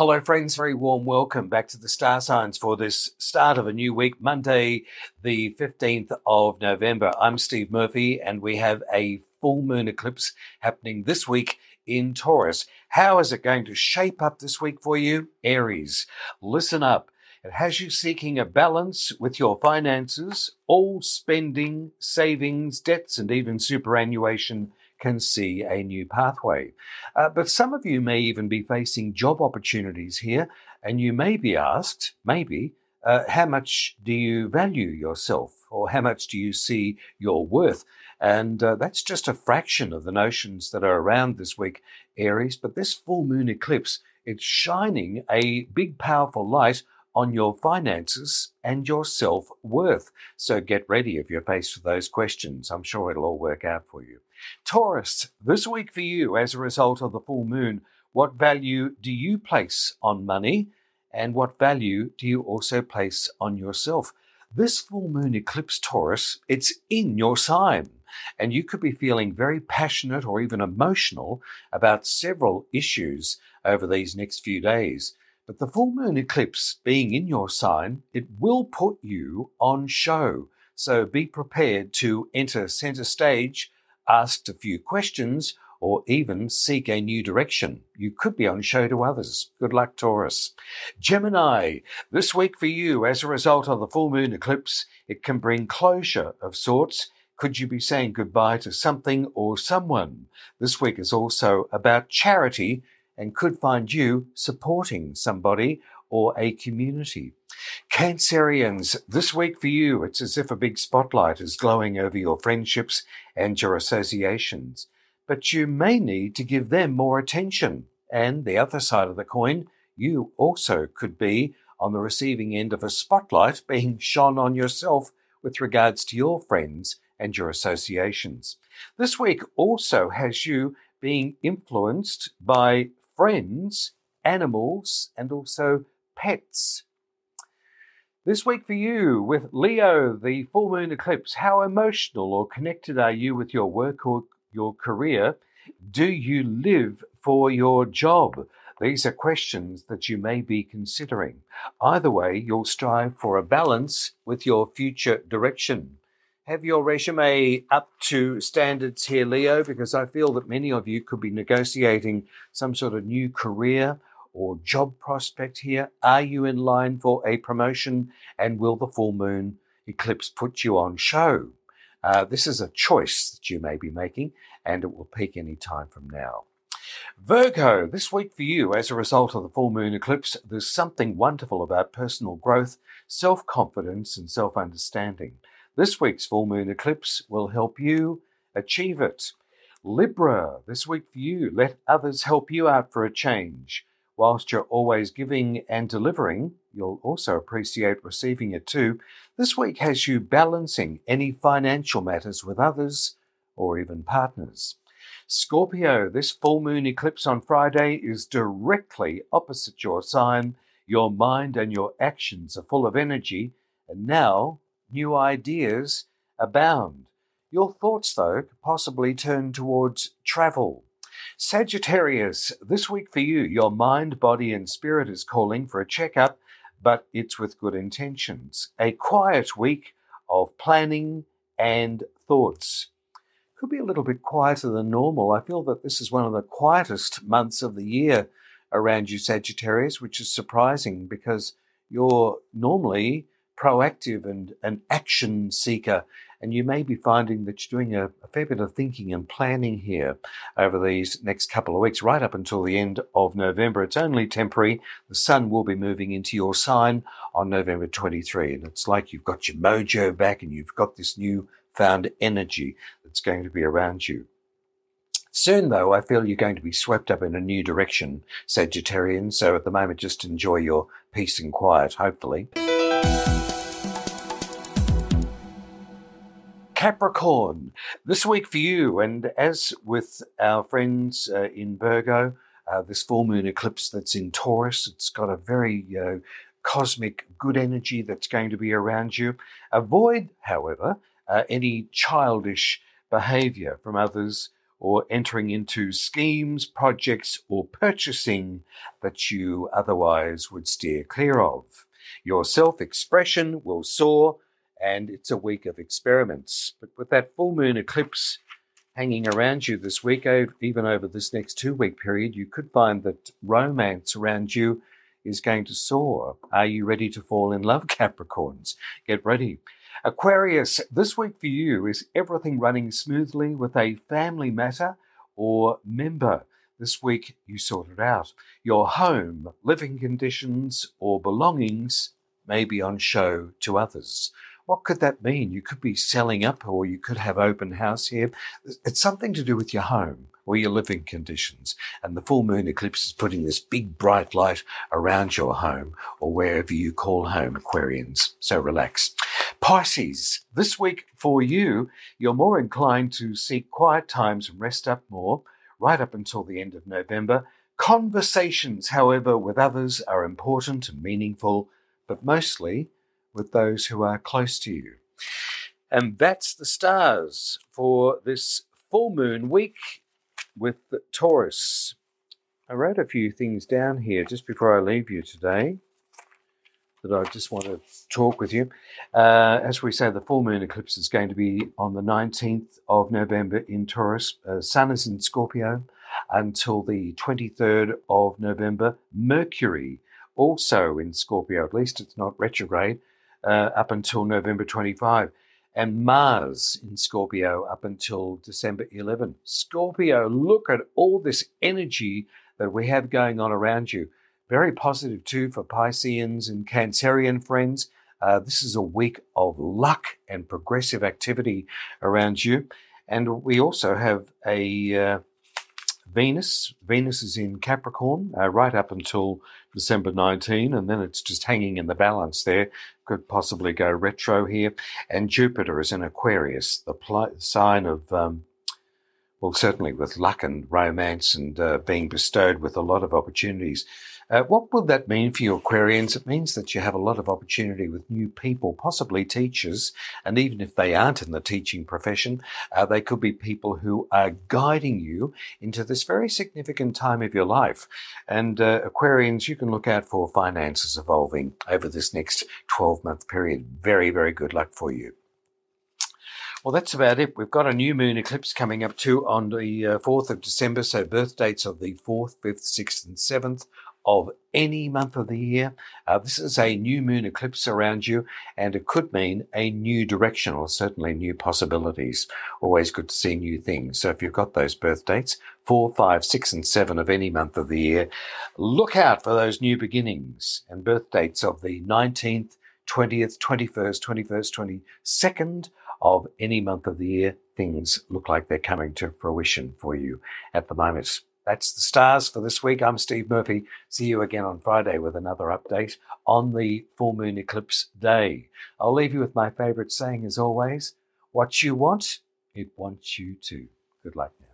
Hello, friends. Very warm welcome back to the Star Signs for this start of a new week, Monday, the 15th of November. I'm Steve Murphy, and we have a full moon eclipse happening this week in Taurus. How is it going to shape up this week for you? Aries, listen up. It has you seeking a balance with your finances. All spending, savings, debts, and even superannuation can see a new pathway. Uh, but some of you may even be facing job opportunities here, and you may be asked, maybe, uh, how much do you value yourself or how much do you see your worth? And uh, that's just a fraction of the notions that are around this week, Aries. But this full moon eclipse, it's shining a big, powerful light on your finances and your self worth. So get ready if you're faced with those questions. I'm sure it'll all work out for you. Taurus, this week for you, as a result of the full moon, what value do you place on money? And what value do you also place on yourself? This full moon eclipse, Taurus, it's in your sign. And you could be feeling very passionate or even emotional about several issues over these next few days. But the full moon eclipse being in your sign, it will put you on show. So be prepared to enter center stage, ask a few questions, or even seek a new direction. You could be on show to others. Good luck, Taurus. Gemini, this week for you, as a result of the full moon eclipse, it can bring closure of sorts. Could you be saying goodbye to something or someone? This week is also about charity and could find you supporting somebody or a community. Cancerians, this week for you, it's as if a big spotlight is glowing over your friendships and your associations. But you may need to give them more attention. And the other side of the coin, you also could be on the receiving end of a spotlight being shone on yourself with regards to your friends and your associations. This week also has you being influenced by friends, animals, and also pets. This week for you with Leo, the full moon eclipse. How emotional or connected are you with your work or your career? Do you live for your job? These are questions that you may be considering. Either way, you'll strive for a balance with your future direction have your resume up to standards here, Leo, because I feel that many of you could be negotiating some sort of new career or job prospect here. Are you in line for a promotion? And will the full moon eclipse put you on show? Uh, this is a choice that you may be making, and it will peak any time from now. Virgo, this week for you, as a result of the full moon eclipse, there's something wonderful about personal growth, self confidence, and self understanding. This week's full moon eclipse will help you achieve it. Libra, this week for you, let others help you out for a change. Whilst you're always giving and delivering, you'll also appreciate receiving it too. This week has you balancing any financial matters with others or even partners. Scorpio, this full moon eclipse on Friday is directly opposite your sign. Your mind and your actions are full of energy, and now new ideas abound. Your thoughts, though, could possibly turn towards travel. Sagittarius, this week for you, your mind, body, and spirit is calling for a checkup, but it's with good intentions. A quiet week of planning and thoughts. Could be a little bit quieter than normal. I feel that this is one of the quietest months of the year around you, Sagittarius, which is surprising because you're normally proactive and an action seeker. And you may be finding that you're doing a, a, fair bit of thinking and planning here over these next couple of weeks, right up until the end of November. It's only temporary. The sun will be moving into your sign on November 23. And it's like you've got your mojo back and you've got this new found energy that's going to be around you. Soon, though, I feel you're going to be swept up in a new direction, Sagittarian. So at the moment, just enjoy your peace and quiet, hopefully. Capricorn, this week for you, and as with our friends uh, in Virgo, uh, this full moon eclipse that's in Taurus, it's got a very cosmic good energy that's going to be around you. Avoid, however, uh, any childish behavior from others or entering into schemes, projects, or purchasing that you otherwise would steer clear of. Your self expression will soar, and it's a week of experiments. But with that full moon eclipse hanging around you this week, even over this next two week period, you could find that romance around you is going to soar. Are you ready to fall in love, Capricorns? Get ready. Aquarius, this week for you is everything running smoothly with a family matter or member. This week you sort it out. Your home, living conditions, or belongings may be on show to others. What could that mean? You could be selling up or you could have open house here. It's something to do with your home or your living conditions. And the full moon eclipse is putting this big bright light around your home or wherever you call home, Aquarians. So relax. Pisces, this week for you, you're more inclined to seek quiet times and rest up more, right up until the end of November. Conversations, however, with others are important and meaningful, but mostly with those who are close to you. And that's the stars for this full moon week with Taurus. I wrote a few things down here just before I leave you today that I just want to talk with you. Uh, as we say, the full moon eclipse is going to be on the 19th of November in Taurus. Uh, Sun is in Scorpio until the 23rd of November. Mercury also in Scorpio, at least it's not retrograde, uh, up until November 25. And Mars in Scorpio up until December 11. Scorpio, look at all this energy that we have going on around you. Very positive too for Pisceans and Cancerian friends. Uh, this is a week of luck and progressive activity around you. And we also have a uh, Venus. Venus is in Capricorn uh, right up until December 19, and then it's just hanging in the balance there. Could possibly go retro here. And Jupiter is in Aquarius, the pl- sign of um, well, certainly with luck and romance and uh, being bestowed with a lot of opportunities. Uh, what will that mean for you, Aquarians? It means that you have a lot of opportunity with new people, possibly teachers, and even if they aren't in the teaching profession, uh, they could be people who are guiding you into this very significant time of your life. And uh, Aquarians, you can look out for finances evolving over this next 12 month period. Very, very good luck for you. Well, that's about it. We've got a new moon eclipse coming up too on the uh, 4th of December. So, birth dates of the 4th, 5th, 6th, and 7th of any month of the year. Uh, this is a new moon eclipse around you, and it could mean a new direction or certainly new possibilities. Always good to see new things. So, if you've got those birth dates, 4, 5, 6, and 7 of any month of the year, look out for those new beginnings and birth dates of the 19th, 20th, 21st, 21st, 22nd of any month of the year, things look like they're coming to fruition for you at the moment. That's the stars for this week. I'm Steve Murphy. See you again on Friday with another update on the full moon eclipse day. I'll leave you with my favorite saying as always what you want, it wants you to. Good luck now.